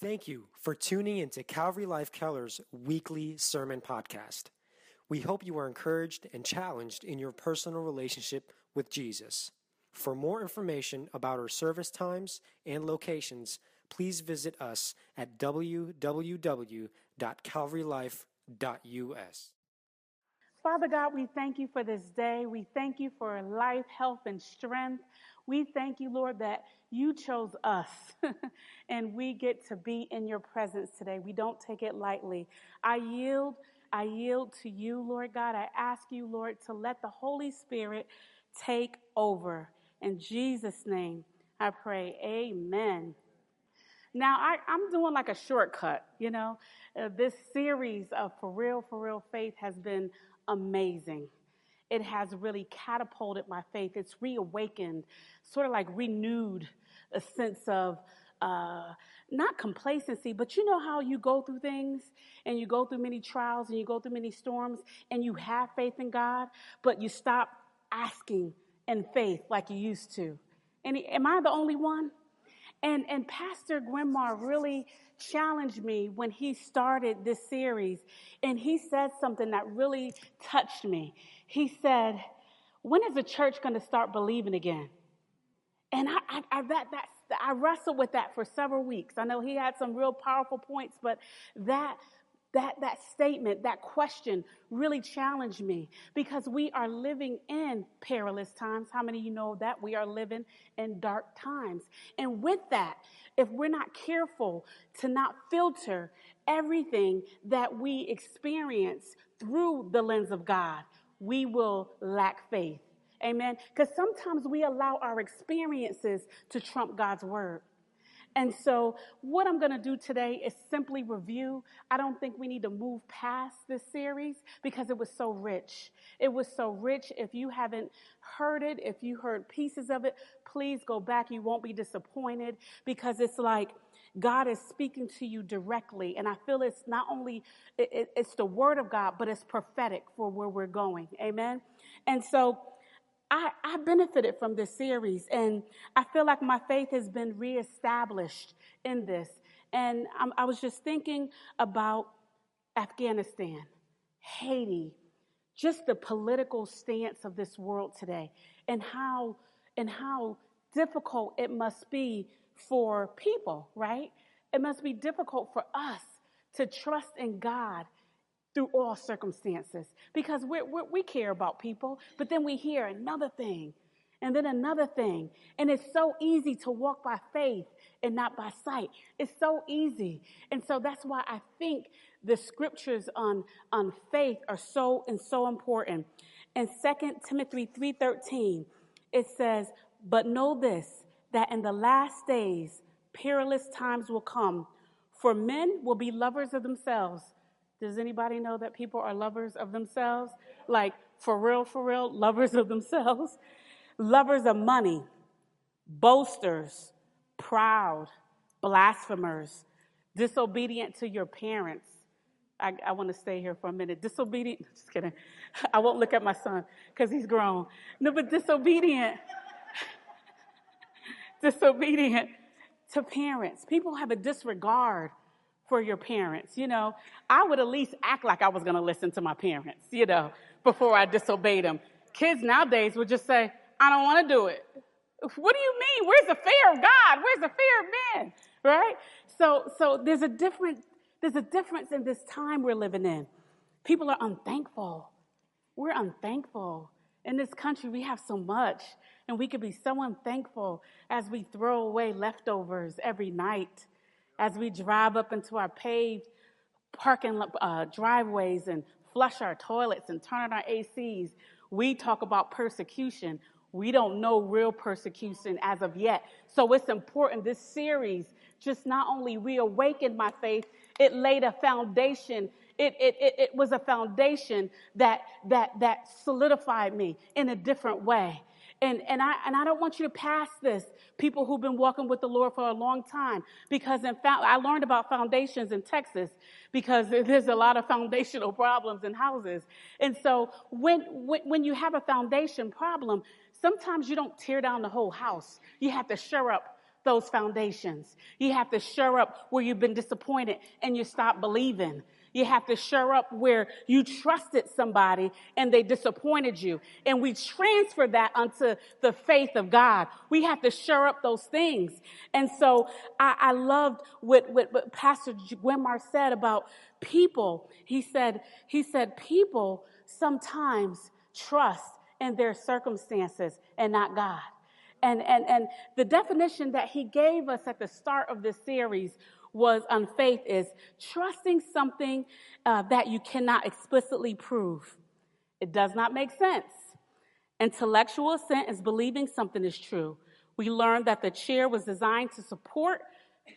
Thank you for tuning into Calvary Life Keller's weekly sermon podcast. We hope you are encouraged and challenged in your personal relationship with Jesus. For more information about our service times and locations, please visit us at www.calvarylife.us. Father God, we thank you for this day. We thank you for life, health, and strength. We thank you, Lord, that you chose us and we get to be in your presence today. We don't take it lightly. I yield. I yield to you, Lord God. I ask you, Lord, to let the Holy Spirit take over. In Jesus' name, I pray. Amen. Now, I, am doing like a shortcut, you know. Uh, this series of For Real, For Real Faith has been amazing. It has really catapulted my faith. It's reawakened, sort of like renewed a sense of uh, not complacency, but you know how you go through things and you go through many trials and you go through many storms and you have faith in God, but you stop asking in faith like you used to. And am I the only one? And, and Pastor Grimar really challenged me when he started this series. And he said something that really touched me. He said, When is the church going to start believing again? And I, I, I, that, that, I wrestled with that for several weeks. I know he had some real powerful points, but that that, that statement, that question really challenged me because we are living in perilous times. How many of you know that? We are living in dark times. And with that, if we're not careful to not filter everything that we experience through the lens of God, we will lack faith. Amen. Because sometimes we allow our experiences to trump God's word. And so, what I'm going to do today is simply review. I don't think we need to move past this series because it was so rich. It was so rich. If you haven't heard it, if you heard pieces of it, please go back. You won't be disappointed because it's like God is speaking to you directly. And I feel it's not only, it, it's the word of God, but it's prophetic for where we're going. Amen. And so, I, I benefited from this series, and I feel like my faith has been reestablished in this. And I'm, I was just thinking about Afghanistan, Haiti, just the political stance of this world today, and how and how difficult it must be for people, right? It must be difficult for us to trust in God through all circumstances because we we care about people, but then we hear another thing and then another thing. And it's so easy to walk by faith and not by sight. It's so easy. And so that's why I think the scriptures on, on faith are so and so important. In 2 Timothy 3:13, it says, "But know this, that in the last days perilous times will come, for men will be lovers of themselves, does anybody know that people are lovers of themselves? Like, for real, for real, lovers of themselves? Lovers of money, boasters, proud, blasphemers, disobedient to your parents. I, I want to stay here for a minute. Disobedient, just kidding. I won't look at my son because he's grown. No, but disobedient, disobedient to parents. People have a disregard for your parents. You know, I would at least act like I was going to listen to my parents, you know, before I disobeyed them. Kids nowadays would just say, I don't want to do it. What do you mean? Where's the fear of God? Where's the fear of men? Right? So, so there's a different, there's a difference in this time we're living in. People are unthankful. We're unthankful. In this country, we have so much, and we could be so unthankful as we throw away leftovers every night as we drive up into our paved parking uh, driveways and flush our toilets and turn on our ACs, we talk about persecution. We don't know real persecution as of yet. So it's important. This series just not only reawakened my faith, it laid a foundation. It, it, it, it was a foundation that, that, that solidified me in a different way. And, and, I, and I don't want you to pass this, people who've been walking with the Lord for a long time, because in fact, I learned about foundations in Texas because there's a lot of foundational problems in houses. And so when, when, when you have a foundation problem, sometimes you don't tear down the whole house. You have to shore up those foundations. You have to shore up where you've been disappointed and you stop believing. You have to shore up where you trusted somebody and they disappointed you. And we transfer that onto the faith of God. We have to shore up those things. And so I, I loved what, what, what Pastor Gwimar said about people. He said, he said, people sometimes trust in their circumstances and not God. And, and, and the definition that he gave us at the start of this series was on faith is trusting something uh, that you cannot explicitly prove. It does not make sense. Intellectual assent is believing something is true. We learned that the chair was designed to support,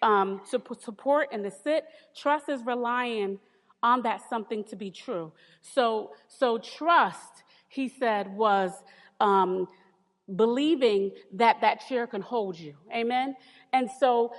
um, to support and to sit. Trust is relying on that something to be true. So, so trust, he said, was um, believing that that chair can hold you. Amen. And so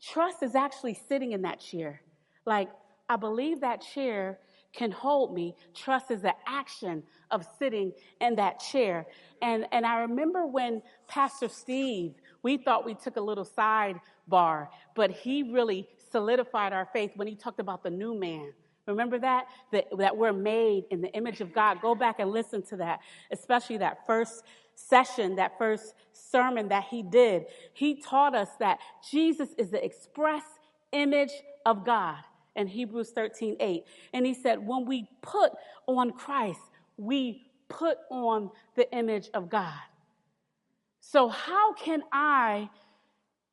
trust is actually sitting in that chair. Like, I believe that chair can hold me. Trust is the action of sitting in that chair. And, and I remember when Pastor Steve, we thought we took a little sidebar, but he really solidified our faith when he talked about the new man. Remember that? that? That we're made in the image of God. Go back and listen to that, especially that first session, that first sermon that he did, he taught us that Jesus is the express image of God in Hebrews 13 8. And he said, when we put on Christ, we put on the image of God. So, how can I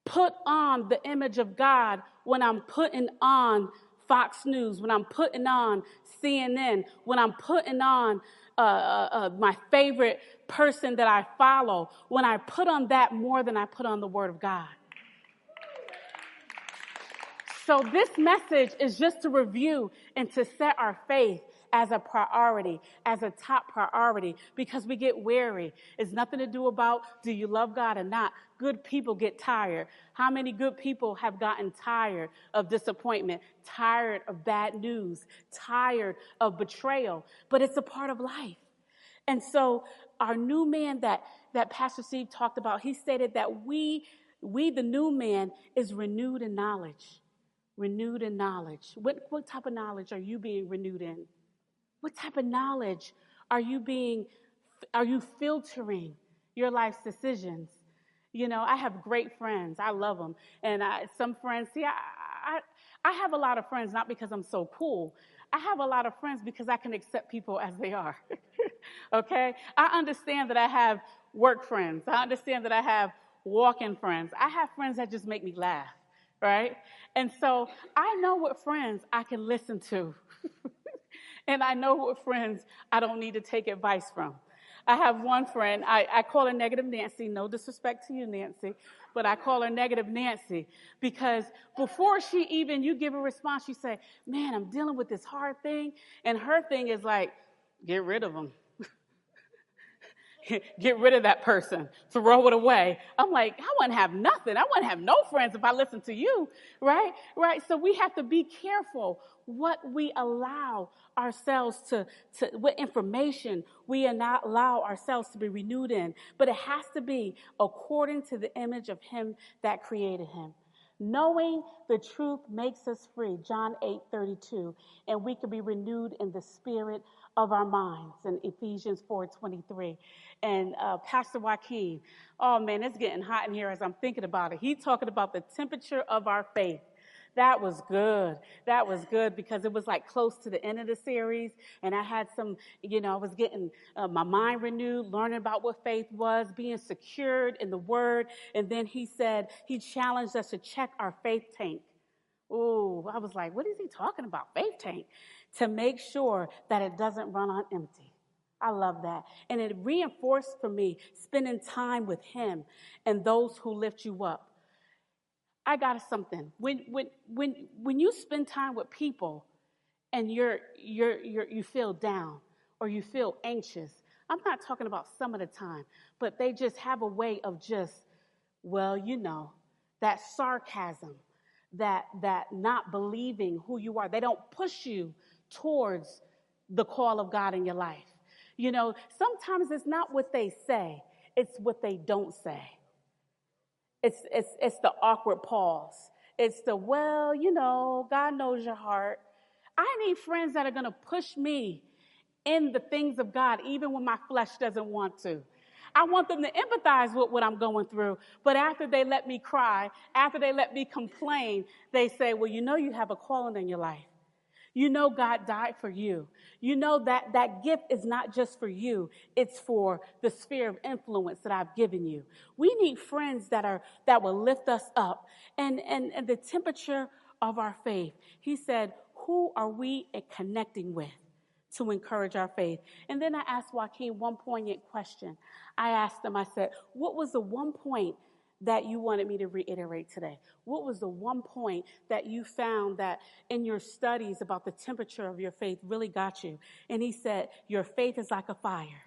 put on the image of God when I'm putting on Fox News, when I'm putting on CNN, when I'm putting on uh, uh, uh, my favorite person that I follow, when I put on that more than I put on the Word of God. So, this message is just to review and to set our faith as a priority, as a top priority, because we get weary. It's nothing to do about do you love God or not. Good people get tired. How many good people have gotten tired of disappointment, tired of bad news, tired of betrayal? But it's a part of life. And so our new man that, that Pastor Steve talked about, he stated that we, we, the new man, is renewed in knowledge. Renewed in knowledge. What, what type of knowledge are you being renewed in? What type of knowledge are you being, are you filtering your life's decisions? You know, I have great friends. I love them. And I, some friends, see, I, I, I have a lot of friends, not because I'm so cool. I have a lot of friends because I can accept people as they are. okay? I understand that I have work friends. I understand that I have walking friends. I have friends that just make me laugh, right? And so I know what friends I can listen to. and I know what friends I don't need to take advice from. I have one friend, I, I call her Negative Nancy. No disrespect to you, Nancy, but I call her Negative Nancy because before she even, you give a response, she say, man, I'm dealing with this hard thing. And her thing is like, get rid of them. get rid of that person, throw it away. I'm like, I wouldn't have nothing. I wouldn't have no friends if I listened to you, right? Right. So we have to be careful what we allow ourselves to, to what information we not allow ourselves to be renewed in. But it has to be according to the image of Him that created Him. Knowing the truth makes us free, John 8 32, and we can be renewed in the spirit of our minds in Ephesians 4 23. And uh, Pastor Joaquin, oh man, it's getting hot in here as I'm thinking about it. He's talking about the temperature of our faith. That was good. That was good because it was like close to the end of the series. And I had some, you know, I was getting uh, my mind renewed, learning about what faith was, being secured in the word. And then he said, he challenged us to check our faith tank. Oh, I was like, what is he talking about? Faith tank. To make sure that it doesn't run on empty. I love that. And it reinforced for me spending time with him and those who lift you up. I got something. When when when when you spend time with people and you're you're, you're you feel down or you feel anxious, I'm not talking about some of the time, but they just have a way of just, well, you know, that sarcasm, that that not believing who you are. They don't push you towards the call of God in your life. You know, sometimes it's not what they say, it's what they don't say. It's, it's, it's the awkward pause. It's the, well, you know, God knows your heart. I need friends that are going to push me in the things of God, even when my flesh doesn't want to. I want them to empathize with what I'm going through. But after they let me cry, after they let me complain, they say, Well, you know, you have a calling in your life. You know, God died for you. You know that that gift is not just for you, it's for the sphere of influence that I've given you. We need friends that are that will lift us up. And, and, and the temperature of our faith, he said, Who are we connecting with? to encourage our faith. And then I asked Joaquin one poignant question. I asked him, I said, What was the one point that you wanted me to reiterate today? What was the one point that you found that in your studies about the temperature of your faith really got you? And he said, Your faith is like a fire.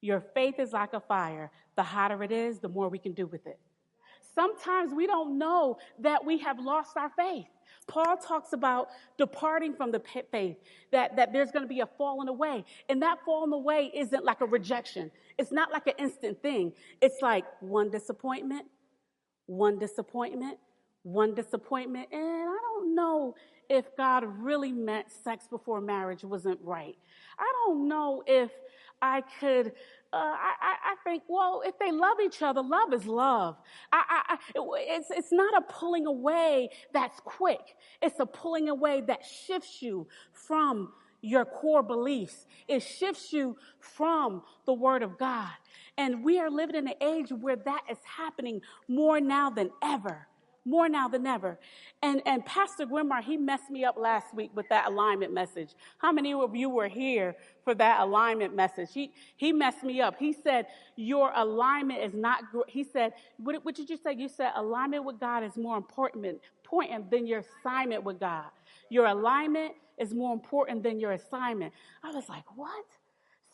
Your faith is like a fire. The hotter it is, the more we can do with it. Sometimes we don't know that we have lost our faith. Paul talks about departing from the faith, that, that there's going to be a falling away. And that falling away isn't like a rejection. It's not like an instant thing. It's like one disappointment, one disappointment, one disappointment. And I don't know if God really meant sex before marriage wasn't right. I don't know if I could uh, I, I, think, well, if they love each other, love is love. I, I, it's, it's not a pulling away that's quick. It's a pulling away that shifts you from your core beliefs. It shifts you from the Word of God. And we are living in an age where that is happening more now than ever more now than ever. And, and Pastor Gwimar, he messed me up last week with that alignment message. How many of you were here for that alignment message? He, he messed me up. He said, Your alignment is not, he said, what, what did you say? You said alignment with God is more important, important than your assignment with God. Your alignment is more important than your assignment. I was like, What?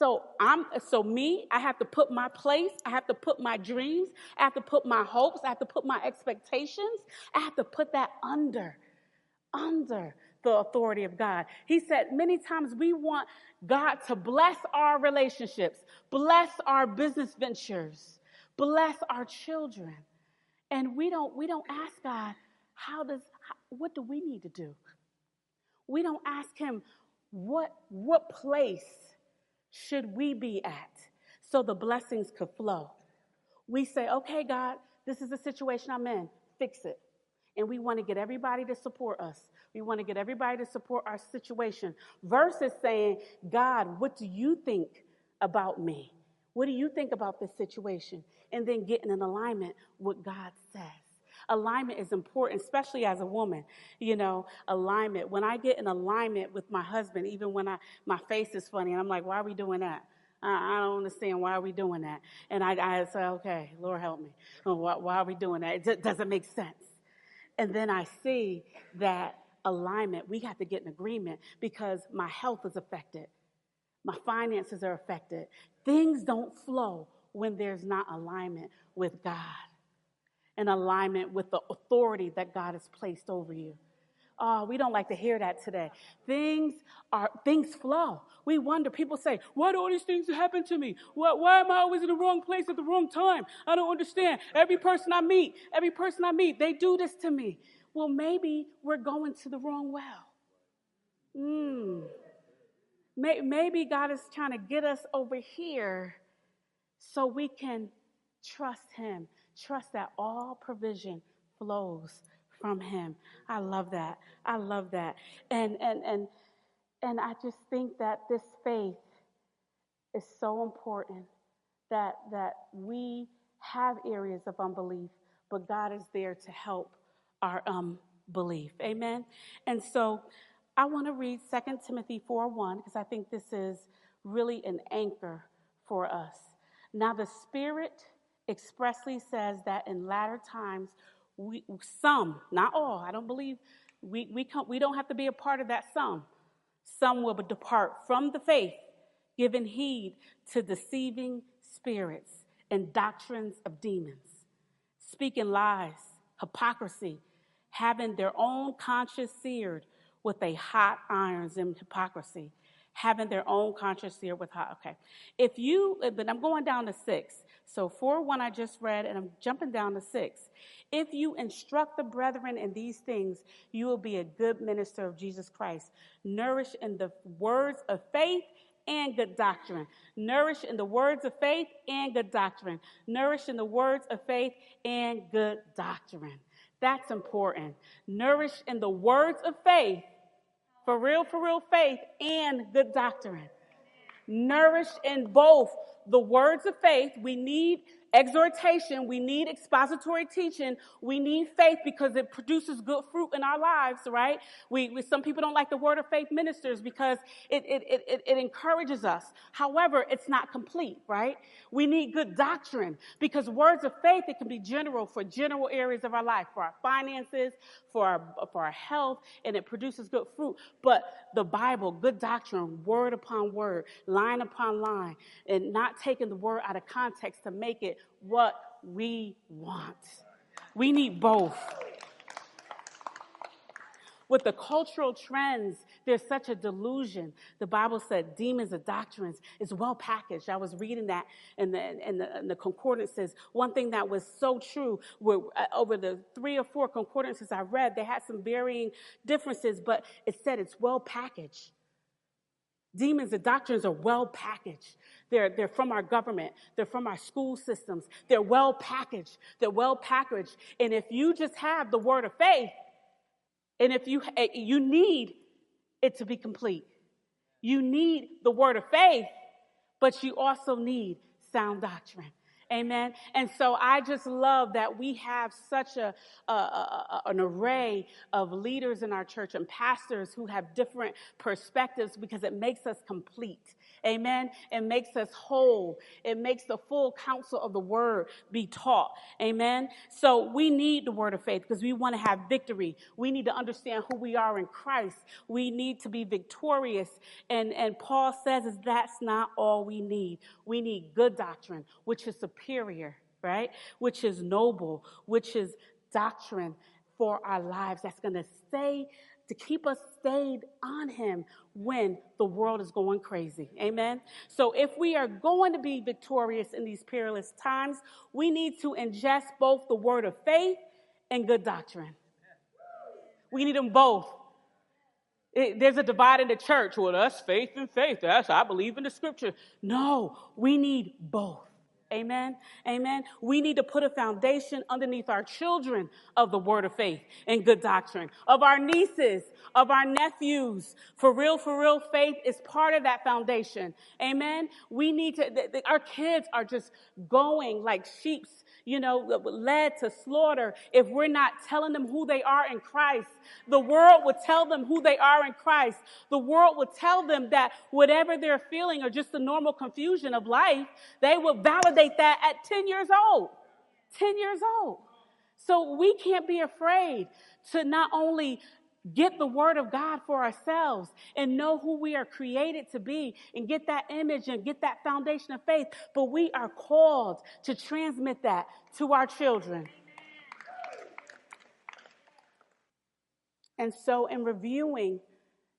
So I'm so me, I have to put my place, I have to put my dreams, I have to put my hopes, I have to put my expectations, I have to put that under, under the authority of God. He said many times we want God to bless our relationships, bless our business ventures, bless our children. And we don't we don't ask God, how does what do we need to do? We don't ask him what what place should we be at so the blessings could flow? We say, okay, God, this is the situation I'm in, fix it. And we want to get everybody to support us. We want to get everybody to support our situation versus saying, God, what do you think about me? What do you think about this situation? And then getting in alignment with what God says. Alignment is important, especially as a woman. You know, alignment. When I get in alignment with my husband, even when I my face is funny, and I'm like, why are we doing that? I, don't understand why are we doing that. And I, I say, okay, Lord help me. Why, why are we doing that? It doesn't make sense. And then I see that alignment. We have to get in agreement because my health is affected. My finances are affected. Things don't flow when there's not alignment with God in alignment with the authority that God has placed over you. Oh, we don't like to hear that today. Things are things flow. We wonder. People say, "Why do all these things happen to me? Why, why am I always in the wrong place at the wrong time? I don't understand. Every person I meet, every person I meet, they do this to me." Well, maybe we're going to the wrong well. Mm. Maybe God is trying to get us over here so we can trust Him Trust that all provision flows from him. I love that. I love that. And and and and I just think that this faith is so important that that we have areas of unbelief, but God is there to help our um belief. Amen. And so I want to read 2 Timothy 4 1 because I think this is really an anchor for us. Now the Spirit expressly says that in latter times, we, some, not all, I don't believe we, we, come, we don't have to be a part of that some. Some will depart from the faith, giving heed to deceiving spirits and doctrines of demons, speaking lies, hypocrisy, having their own conscience seared with a hot irons in hypocrisy, having their own conscience seared with hot. Okay. If you, but I'm going down to six. So, 4 1 I just read, and I'm jumping down to 6. If you instruct the brethren in these things, you will be a good minister of Jesus Christ, nourished in the words of faith and good doctrine. Nourished in the words of faith and good doctrine. Nourished in the words of faith and good doctrine. That's important. Nourished in the words of faith, for real, for real faith, and good doctrine. Nourished in both the words of faith. We need exhortation, we need expository teaching, we need faith because it produces good fruit in our lives, right? We, we some people don't like the word of faith ministers because it, it, it, it encourages us. However, it's not complete, right? We need good doctrine because words of faith, it can be general for general areas of our life, for our finances, for our, for our health, and it produces good fruit. But the Bible, good doctrine, word upon word, line upon line, and not taking the word out of context to make it what we want. We need both. With the cultural trends, there's such a delusion. The Bible said demons of doctrines is well packaged. I was reading that, and the, and the, and the concordance says one thing that was so true. Were, uh, over the three or four concordances I read, they had some varying differences, but it said it's well packaged. Demons and doctrines are well packaged. They're, they're from our government. They're from our school systems. They're well packaged. They're well packaged. And if you just have the word of faith, and if you, eh, you need it to be complete, you need the word of faith, but you also need sound doctrine. Amen. And so I just love that we have such a, a, a, an array of leaders in our church and pastors who have different perspectives because it makes us complete. Amen. It makes us whole. It makes the full counsel of the word be taught. Amen. So we need the word of faith because we want to have victory. We need to understand who we are in Christ. We need to be victorious. And, and Paul says is that's not all we need. We need good doctrine, which is superior, right? Which is noble, which is doctrine for our lives that's going to stay to keep us stayed on him when the world is going crazy. Amen. So if we are going to be victorious in these perilous times, we need to ingest both the word of faith and good doctrine. We need them both. It, there's a divide in the church. Well, that's faith and faith. That's I believe in the scripture. No, we need both. Amen. Amen. We need to put a foundation underneath our children of the word of faith and good doctrine, of our nieces, of our nephews. For real, for real, faith is part of that foundation. Amen. We need to, our kids are just going like sheep you know, led to slaughter if we're not telling them who they are in Christ. The world would tell them who they are in Christ. The world would tell them that whatever they're feeling or just the normal confusion of life, they would validate that at 10 years old. 10 years old. So we can't be afraid to not only get the word of God for ourselves and know who we are created to be and get that image and get that foundation of faith. But we are called to transmit that to our children. And so, in reviewing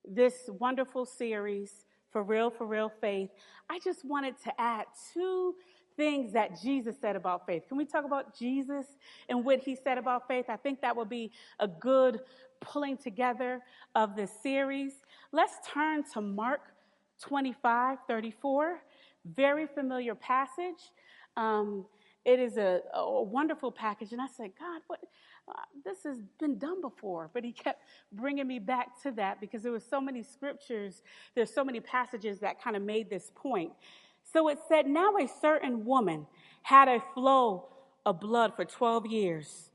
this wonderful series, For Real, For Real Faith, I just wanted to add two things that Jesus said about faith. Can we talk about Jesus and what he said about faith? I think that would be a good pulling together of this series. Let's turn to Mark 25 34. Very familiar passage. Um, it is a, a, wonderful package. And I said, God, what? Uh, this has been done before. But he kept bringing me back to that because there were so many scriptures, there's so many passages that kind of made this point. So it said, Now a certain woman had a flow of blood for 12 years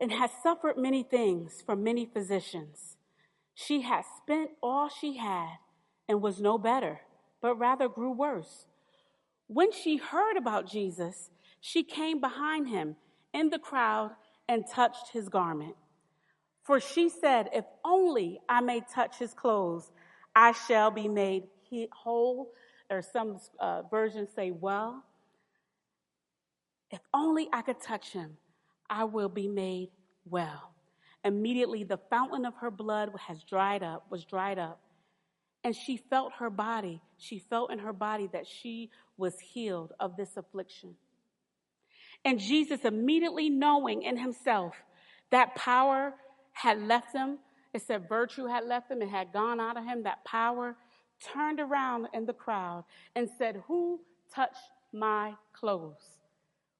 and has suffered many things from many physicians. She had spent all she had and was no better, but rather grew worse. When she heard about Jesus, she came behind him in the crowd and touched his garment. For she said, If only I may touch his clothes, I shall be made whole. Or some uh, versions say, Well, if only I could touch him, I will be made well. Immediately the fountain of her blood has dried up, was dried up, And she felt her body, she felt in her body that she was healed of this affliction. And Jesus, immediately knowing in himself that power had left him, it said virtue had left him and had gone out of him, that power turned around in the crowd and said, Who touched my clothes?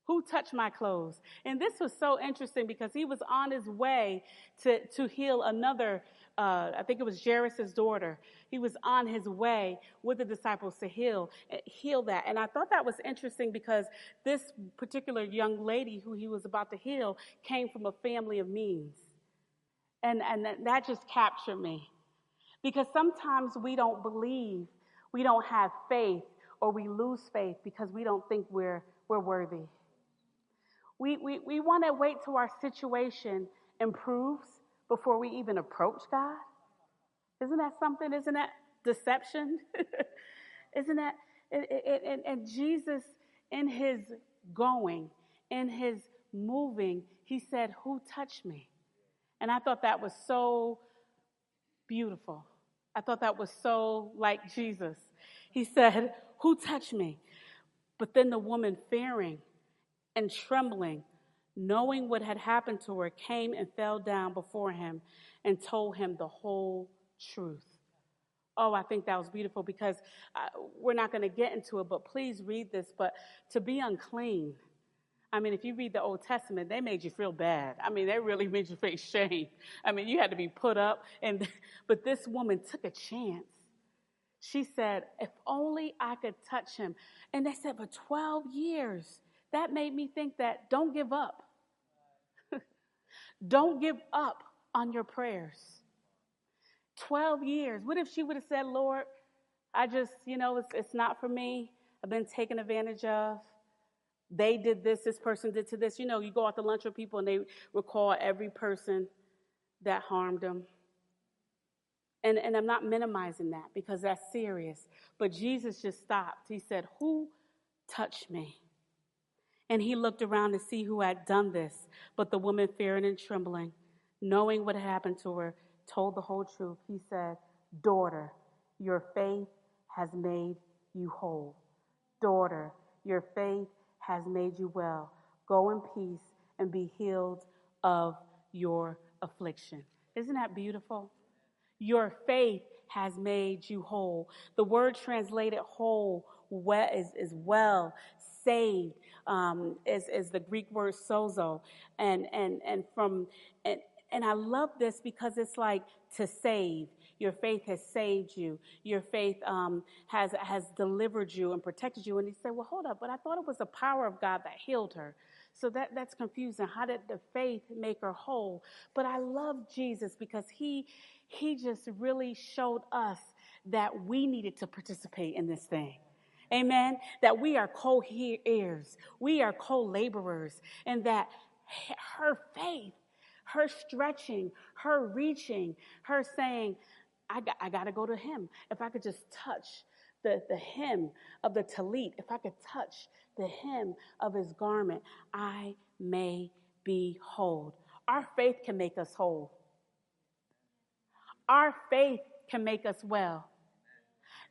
Who touched my clothes? And this was so interesting because he was on his way to, to heal another, uh, I think it was Jairus' daughter. He was on his way with the disciples to heal, heal that. And I thought that was interesting because this particular young lady who he was about to heal came from a family of means. And, and that just captured me. Because sometimes we don't believe, we don't have faith, or we lose faith because we don't think we're, we're worthy. We, we, we want to wait till our situation improves before we even approach God. Isn't that something? Isn't that deception? Isn't that? And, and Jesus, in his going, in his moving, he said, Who touched me? And I thought that was so beautiful. I thought that was so like Jesus. He said, Who touched me? But then the woman, fearing and trembling, knowing what had happened to her, came and fell down before him and told him the whole truth. Oh, I think that was beautiful because uh, we're not going to get into it, but please read this. But to be unclean, I mean, if you read the Old Testament, they made you feel bad. I mean, they really made you face shame. I mean, you had to be put up. And but this woman took a chance. She said, "If only I could touch him." And they said, "For 12 years." That made me think that don't give up. don't give up on your prayers. 12 years. What if she would have said, Lord, I just, you know, it's, it's not for me. I've been taken advantage of. They did this, this person did to this. You know, you go out to lunch with people and they recall every person that harmed them. And, and I'm not minimizing that because that's serious. But Jesus just stopped. He said, Who touched me? And he looked around to see who had done this. But the woman, fearing and trembling, knowing what had happened to her, told the whole truth. He said, Daughter, your faith has made you whole. Daughter, your faith has made you well. Go in peace and be healed of your affliction. Isn't that beautiful? Your faith has made you whole. The word translated whole is, is well, saved, um, is, is the Greek word sozo. And, and, and from, and, and I love this because it's like to save. Your faith has saved you. Your faith um, has, has delivered you and protected you. And he said, Well, hold up, but I thought it was the power of God that healed her. So that, that's confusing. How did the faith make her whole? But I love Jesus because he, he just really showed us that we needed to participate in this thing. Amen. That we are co heirs, we are co laborers, and that her faith, her stretching, her reaching, her saying, I got, I got to go to him. If I could just touch the, the hem of the tallit, if I could touch the hem of his garment, I may be whole. Our faith can make us whole. Our faith can make us well.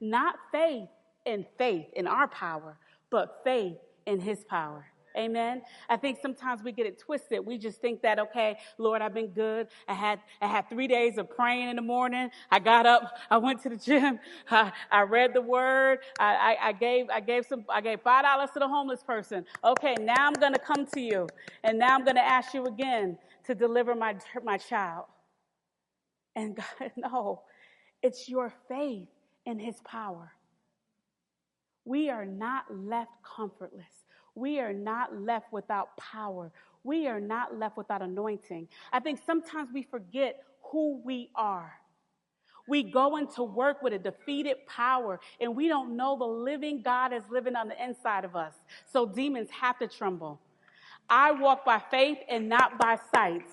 Not faith in faith in our power, but faith in his power. Amen. I think sometimes we get it twisted. We just think that, okay, Lord, I've been good. I had, I had three days of praying in the morning. I got up. I went to the gym. I, I read the word. I, I, I, gave, I gave some, I gave five dollars to the homeless person. Okay, now I'm going to come to you and now I'm going to ask you again to deliver my, my child. And God, no, it's your faith in his power. We are not left comfortless. We are not left without power. We are not left without anointing. I think sometimes we forget who we are. We go into work with a defeated power and we don't know the living God is living on the inside of us. So demons have to tremble. I walk by faith and not by sight.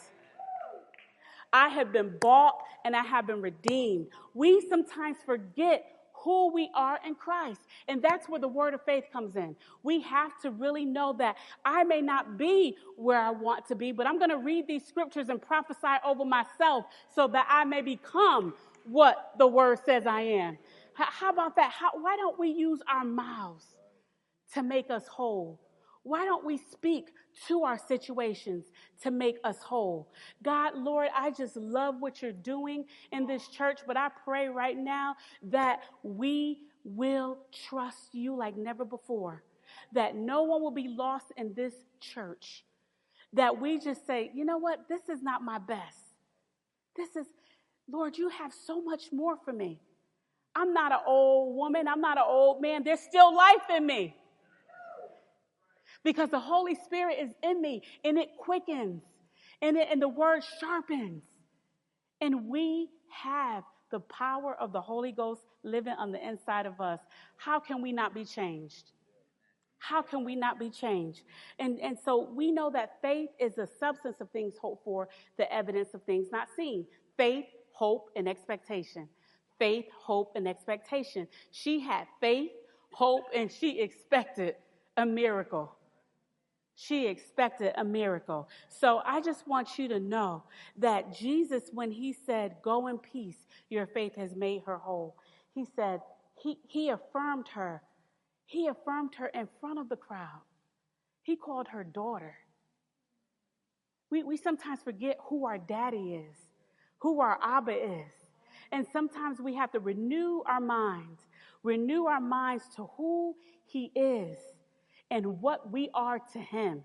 I have been bought and I have been redeemed. We sometimes forget who we are in Christ. And that's where the word of faith comes in. We have to really know that I may not be where I want to be, but I'm going to read these scriptures and prophesy over myself so that I may become what the word says I am. How, about that? How, why don't we use our mouths to make us whole? Why don't we speak to our situations to make us whole? God, Lord, I just love what you're doing in this church, but I pray right now that we will trust you like never before, that no one will be lost in this church, that we just say, you know what, this is not my best. This is, Lord, you have so much more for me. I'm not an old woman. I'm not an old man. There's still life in me because the Holy Spirit is in me and it quickens and, it, and the word sharpens. And we have the power of the Holy Ghost living on the inside of us. How can we not be changed? How can we not be changed? And, and so we know that faith is the substance of things hoped for, the evidence of things not seen. Faith, hope, and expectation. Faith, hope, and expectation. She had faith, hope, and she expected a miracle. She expected a miracle. So I just want you to know that Jesus, when he said, Go in peace, your faith has made her whole, he said, He, he affirmed her. He affirmed her in front of the crowd. He called her daughter. We, we sometimes forget who our daddy is, who our Abba is. And sometimes we have to renew our minds, renew our minds to who he is and what we are to Him.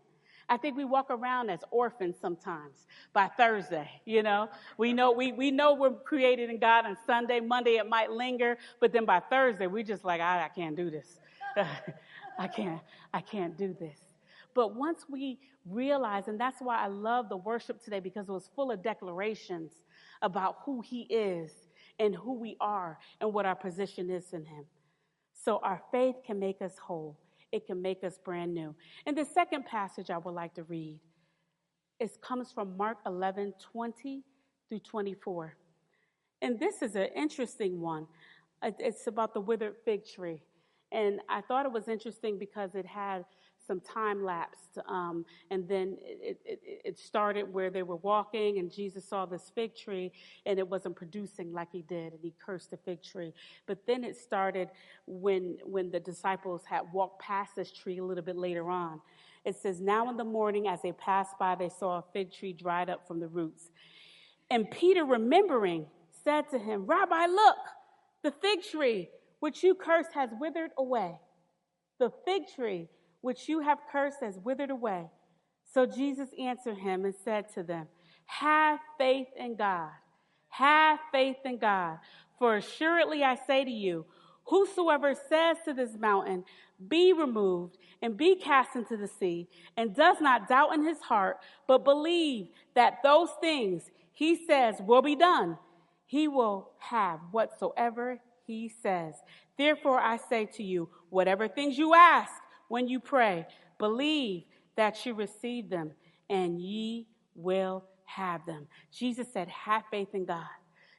I think we walk around as orphans sometimes by Thursday, you know. We know we, we know we're created in God on Sunday, Monday it might linger, but then by Thursday we're just like, I, I can't do this. I can't, I can't do this. But once we realize, and that's why I love the worship today because it was full of declarations about who He is and who we are and what our position is in Him. So our faith can make us whole it can make us brand new. And the second passage I would like to read is comes from Mark 11, 20 through 24. And this is an interesting one. It's about the withered fig tree. And I thought it was interesting because it had some time lapsed. Um, and then it, it, it, started where they were walking, and Jesus saw this fig tree, and it wasn't producing like he did, and he cursed the fig tree. But then it started when, when the disciples had walked past this tree a little bit later on. It says, Now in the morning, as they passed by, they saw a fig tree dried up from the roots. And Peter, remembering, said to him, Rabbi, look, the fig tree which you cursed has withered away. The fig tree which you have cursed has withered away. So Jesus answered him and said to them, Have faith in God. Have faith in God. For assuredly I say to you, whosoever says to this mountain, Be removed and be cast into the sea, and does not doubt in his heart, but believe that those things he says will be done, he will have whatsoever he says. Therefore I say to you, whatever things you ask, when you pray, believe that you receive them and ye will have them. Jesus said, have faith in God.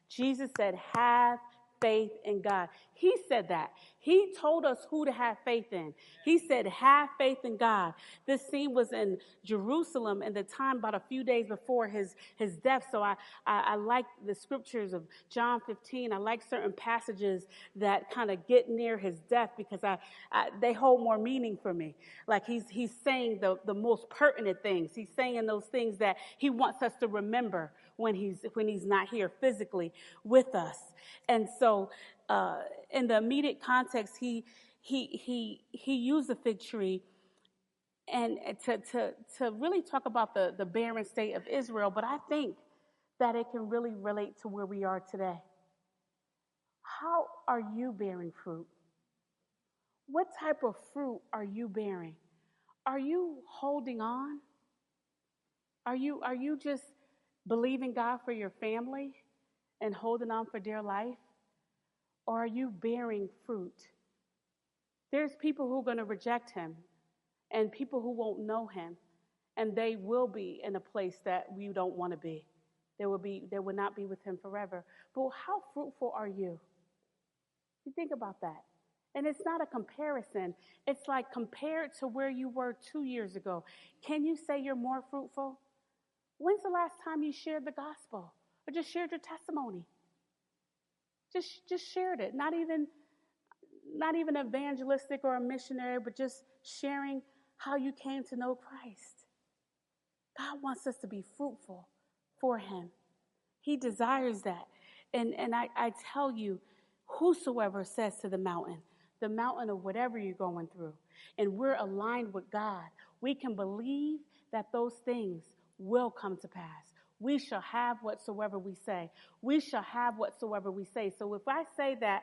Jesus said, have faith in God. He said that. He told us who to have faith in. He said, have faith in God. This scene was in Jerusalem in the time about a few days before his, his death. So I, I, I like the scriptures of John 15. I like certain passages that kind of get near his death because I, I, they hold more meaning for me. Like he's, he's saying the, the most pertinent things. He's saying those things that he wants us to remember when he's, when he's not here physically with us. And so, uh, in the immediate context, he, he, he, he used the fig tree and to, to, to really talk about the, the barren state of Israel, but I think that it can really relate to where we are today. How are you bearing fruit? What type of fruit are you bearing? Are you holding on? Are you, are you just believing God for your family and holding on for dear life? Or are you bearing fruit? There's people who are going to reject him and people who won't know him, and they will be in a place that we don't want to be. They will be they will not be with him forever. But how fruitful are you? You think about that. And it's not a comparison. It's like compared to where you were two years ago. Can you say you're more fruitful? When's the last time you shared the gospel or just shared your testimony? Just, just shared it. Not even, not even evangelistic or a missionary, but just sharing how you came to know Christ. God wants us to be fruitful for Him. He desires that. And, and I, I tell you, whosoever says to the mountain, the mountain of whatever you're going through, and we're aligned with God, we can believe that those things will come to pass. We shall have whatsoever we say. We shall have whatsoever we say. So if I say that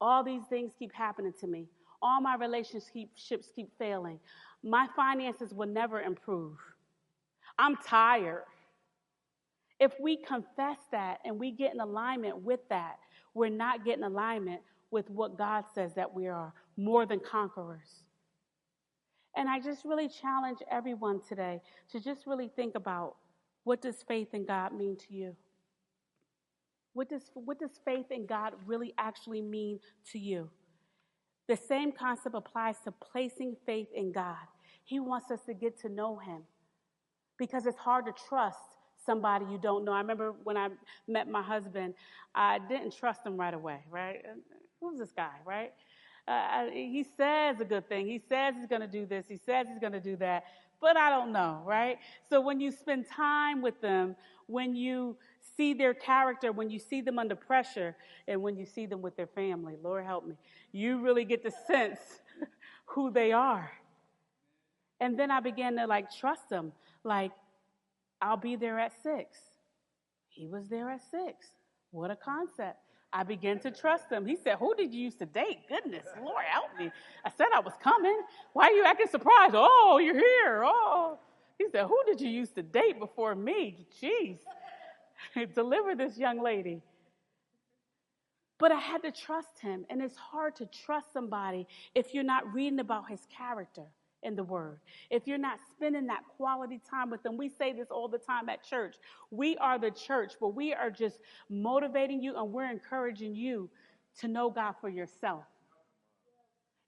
all these things keep happening to me, all my relationships keep failing, my finances will never improve. I'm tired. If we confess that and we get in alignment with that, we're not getting alignment with what God says that we are more than conquerors. And I just really challenge everyone today to just really think about what does faith in God mean to you? What does, what does faith in God really actually mean to you? The same concept applies to placing faith in God. He wants us to get to know Him because it's hard to trust somebody you don't know. I remember when I met my husband, I didn't trust him right away, right? Who's this guy, right? Uh, he says a good thing. He says he's going to do this. He says he's going to do that. But I don't know, right? So when you spend time with them, when you see their character, when you see them under pressure, and when you see them with their family, Lord help me, you really get to sense who they are. And then I began to like trust them. Like, I'll be there at six. He was there at six. What a concept. I began to trust him. He said, Who did you used to date? Goodness, Lord, help me. I said I was coming. Why are you acting surprised? Oh, you're here. Oh. He said, Who did you used to date before me? Jeez. Deliver this young lady. But I had to trust him. And it's hard to trust somebody if you're not reading about his character in the Word. If you're not spending that quality time with them, we say this all the time at church. We are the church, but we are just motivating you and we're encouraging you to know God for yourself.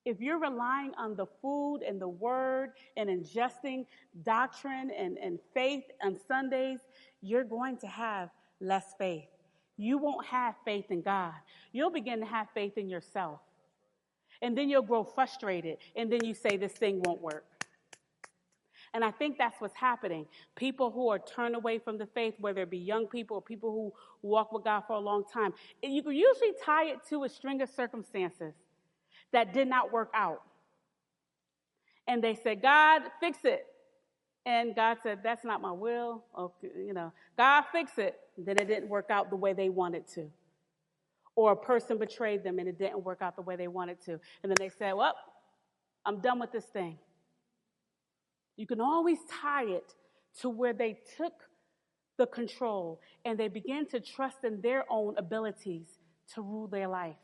If you're relying on the food and the word and ingesting doctrine and, and faith on Sundays, you're going to have less faith. You won't have faith in God. You'll begin to have faith in yourself and then you'll grow frustrated, and then you say, This thing won't work. And I think that's what's happening. People who are turned away from the faith, whether it be young people or people who walk with God for a long time, you can usually tie it to a string of circumstances that did not work out. And they said, God, fix it. And God said, That's not my will. You know, God, fix it. then it didn't work out the way they wanted to or a person betrayed them and it didn't work out the way they wanted to. And then they said, Well, I'm done with this thing. You can always tie it to where they took the control and they began to trust in their own abilities to rule their life.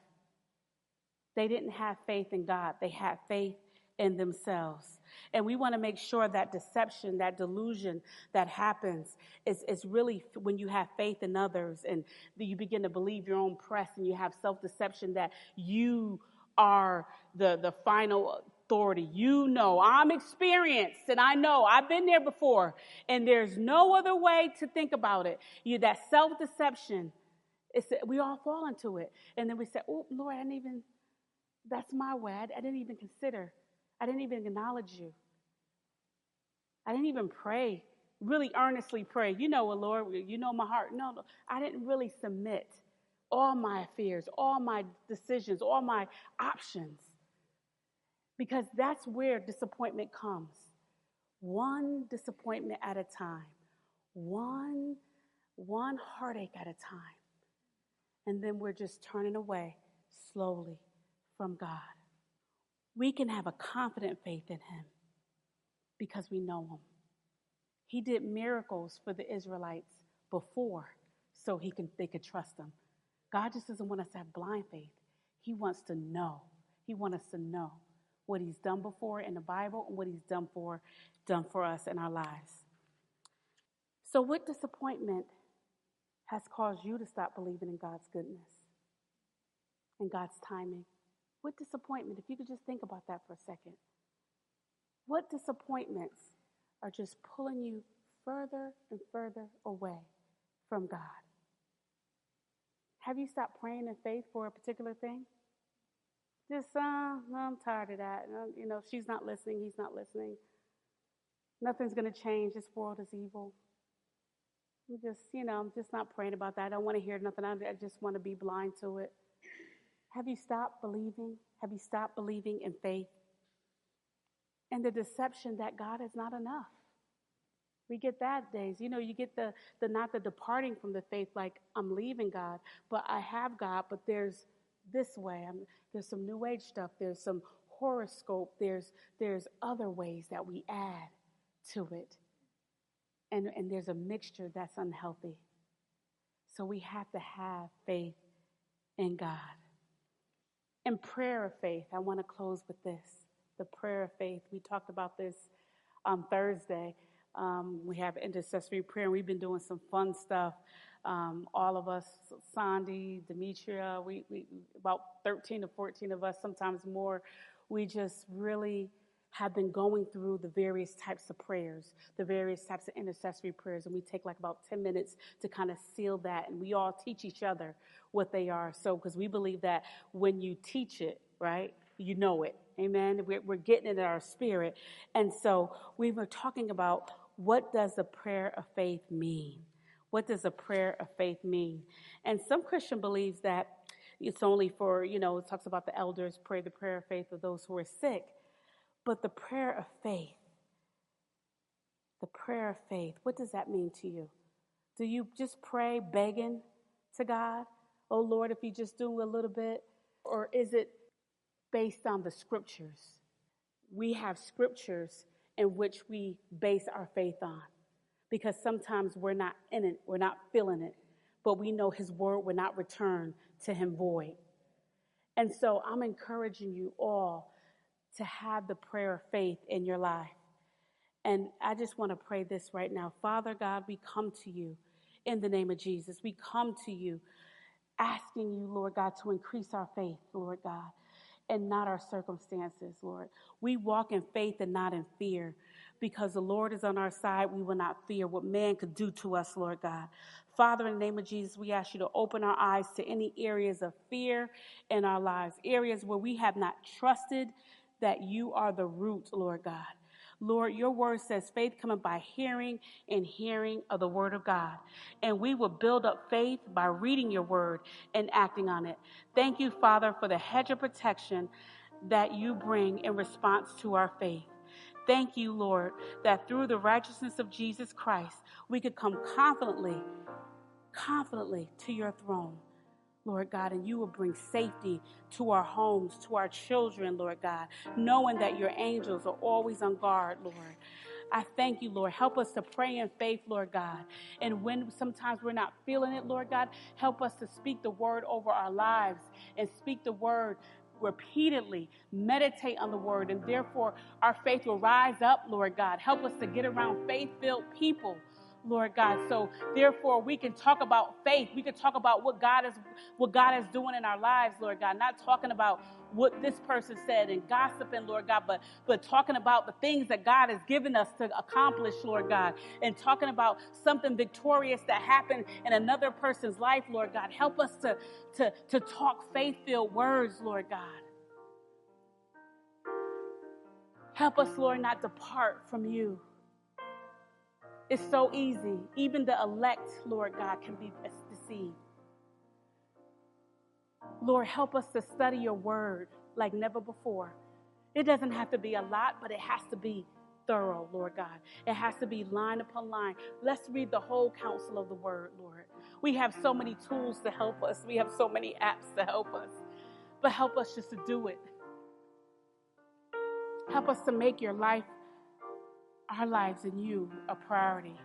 They didn't have faith in God, they had faith in themselves. And we want to make sure that deception, that delusion that happens is, is really when you have faith in others and you begin to believe your own press and you have self deception that you are the, the final authority. You know, I'm experienced and I know I've been there before and there's no other way to think about it. You, that self deception, we all fall into it. And then we say, oh, Lord, I didn't even, that's my way. I, I didn't even consider I didn't even acknowledge you. I didn't even pray, really earnestly pray. You know Lord, you know my heart. No, no, I didn't really submit all my fears, all my decisions, all my options. Because that's where disappointment comes. One disappointment at a time. One one heartache at a time. And then we're just turning away slowly from God we can have a confident faith in him because we know him. He did miracles for the Israelites before so he can, they could trust him. God just doesn't want us to have blind faith. He wants to know. He wants us to know what he's done before in the Bible and what he's done for done for us in our lives. So what disappointment has caused you to stop believing in God's goodness and God's timing? What disappointment, if you could just think about that for a second. What disappointments are just pulling you further and further away from God? Have you stopped praying in faith for a particular thing? Just, uh, I'm tired of that. Uh, you know, she's not listening, he's not listening. Nothing's going to change. This world is evil. I'm just, you know, I'm just not praying about that. I don't want to hear nothing. I just want to be blind to it. Have you stopped believing? Have you stopped believing in faith? And the deception that God is not enough. We get that days. You know, you get the the not the departing from the faith, like I'm leaving God, but I have God, but there's this way. I'm, there's some new age stuff. There's some horoscope. There's there's other ways that we add to it. And, and there's a mixture that's unhealthy. So we have to have faith in God. And prayer of faith, I want to close with this the prayer of faith. We talked about this on Thursday. Um, we have intercessory prayer, and we've been doing some fun stuff. Um, all of us, Sandy, Demetria, we, we about 13 to 14 of us, sometimes more. We just really have been going through the various types of prayers, the various types of intercessory prayers, and we take like about 10 minutes to kind of seal that, and we all teach each other what they are. So, because we believe that when you teach it, right, you know it. Amen. We're, we're getting it in our spirit. And so we were talking about what does a prayer of faith mean? What does a prayer of faith mean? And some Christian believes that it's only for, you know, it talks about the elders pray the prayer of faith of those who are sick. But the prayer of faith, the prayer of faith, what does that mean to you? Do you just pray begging to God? Oh Lord, if you just do a little bit? Or is it based on the scriptures? We have scriptures in which we base our faith on because sometimes we're not in it, we're not feeling it, but we know His word will not return to Him void. And so I'm encouraging you all to have the prayer of faith in your life. And I just want to pray this right now. Father God, we come to you in the name of Jesus. We come to you asking you, Lord God, to increase our faith, Lord God, and not our circumstances, Lord. We walk in faith and not in fear. Because the Lord is on our side, we will not fear what man could do to us, Lord God. Father, in the name of Jesus, we ask you to open our eyes to any areas of fear in our lives, areas where we have not trusted that you are the root, Lord God. Lord, your word says faith coming by hearing and hearing of the word of God. And we will build up faith by reading your word and acting on it. Thank you, Father, for the hedge of protection that you bring in response to our faith. Thank you, Lord, that through the righteousness of Jesus Christ, we could come confidently, confidently to your throne Lord God, and you will bring safety to our homes, to our children, Lord God, knowing that your angels are always on guard, Lord. I thank you, Lord. Help us to pray in faith, Lord God. And when sometimes we're not feeling it, Lord God, help us to speak the word over our lives and speak the word repeatedly, meditate on the word, and therefore our faith will rise up, Lord God. Help us to get around faith filled people Lord God. So therefore we can talk about faith. We can talk about what God is what God is doing in our lives, Lord God. Not talking about what this person said and gossiping, Lord God, but but talking about the things that God has given us to accomplish, Lord God, and talking about something victorious that happened in another person's life, Lord God. Help us to to to talk faith-filled words, Lord God. Help us, Lord, not depart from you. It's so easy. Even the elect, Lord God, can be deceived. Lord, help us to study your word like never before. It doesn't have to be a lot, but it has to be thorough, Lord God. It has to be line upon line. Let's read the whole counsel of the word, Lord. We have so many tools to help us, we have so many apps to help us, but help us just to do it. Help us to make your life our lives in you a priority.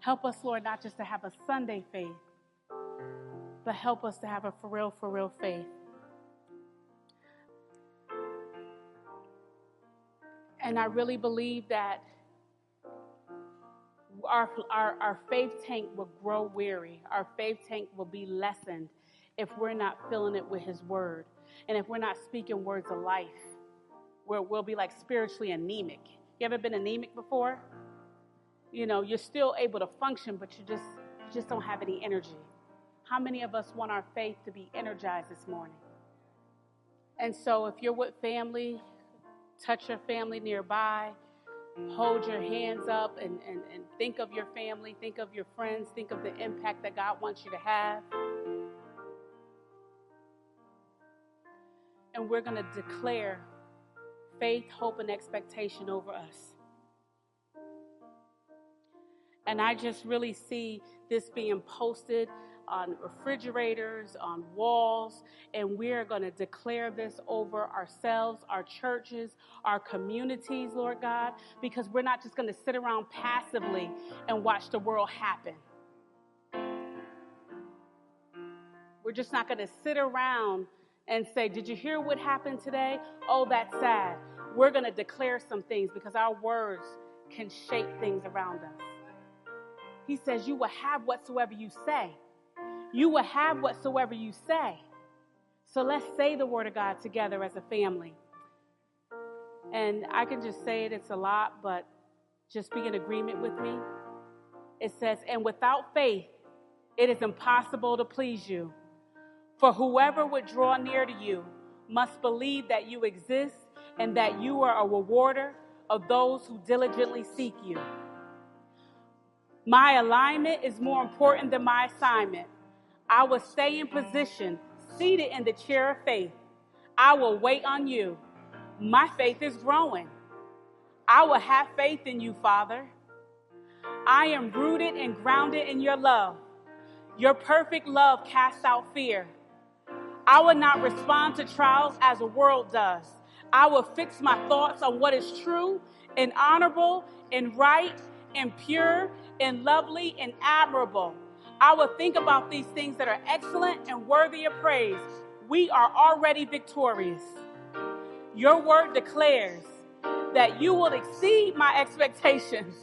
Help us, Lord, not just to have a Sunday faith, but help us to have a for real, for real faith. And I really believe that our, our, our faith tank will grow weary. Our faith tank will be lessened if we're not filling it with His Word. And if we're not speaking words of life, where we'll be like spiritually anemic. You ever been anemic before? You know, you're still able to function, but you just you just don't have any energy. How many of us want our faith to be energized this morning? And so, if you're with family, touch your family nearby, hold your hands up, and, and, and think of your family, think of your friends, think of the impact that God wants you to have. And we're going to declare faith, hope, and expectation over us. And I just really see this being posted on refrigerators, on walls, and we are going to declare this over ourselves, our churches, our communities, Lord God, because we're not just going to sit around passively and watch the world happen. We're just not going to sit around and say, Did you hear what happened today? Oh, that's sad. We're going to declare some things because our words can shape things around us. He says, You will have whatsoever you say. You will have whatsoever you say. So let's say the word of God together as a family. And I can just say it, it's a lot, but just be in agreement with me. It says, And without faith, it is impossible to please you. For whoever would draw near to you must believe that you exist and that you are a rewarder of those who diligently seek you. My alignment is more important than my assignment. I will stay in position, seated in the chair of faith. I will wait on you. My faith is growing. I will have faith in you, Father. I am rooted and grounded in your love. Your perfect love casts out fear. I will not respond to trials as the world does. I will fix my thoughts on what is true and honorable and right and pure and lovely and admirable. I will think about these things that are excellent and worthy of praise. We are already victorious. Your word declares that you will exceed my expectations.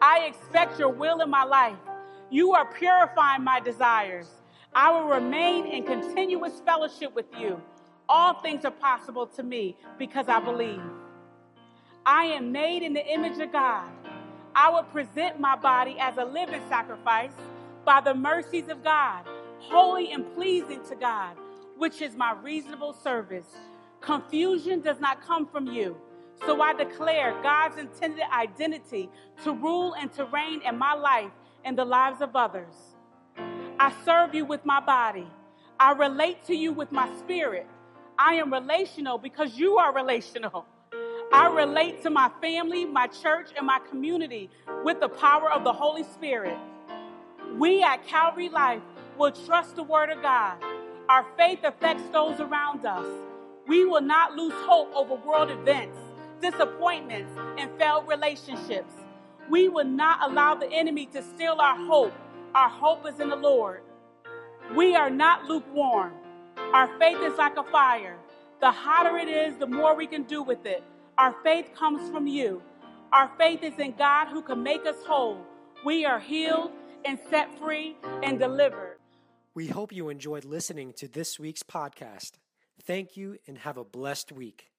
I expect your will in my life. You are purifying my desires. I will remain in continuous fellowship with you. All things are possible to me because I believe. I am made in the image of God. I will present my body as a living sacrifice by the mercies of God, holy and pleasing to God, which is my reasonable service. Confusion does not come from you. So I declare God's intended identity to rule and to reign in my life and the lives of others. I serve you with my body. I relate to you with my spirit. I am relational because you are relational. I relate to my family, my church, and my community with the power of the Holy Spirit. We at Calvary Life will trust the Word of God. Our faith affects those around us. We will not lose hope over world events, disappointments, and failed relationships. We will not allow the enemy to steal our hope. Our hope is in the Lord. We are not lukewarm. Our faith is like a fire. The hotter it is, the more we can do with it. Our faith comes from you. Our faith is in God who can make us whole. We are healed and set free and delivered. We hope you enjoyed listening to this week's podcast. Thank you and have a blessed week.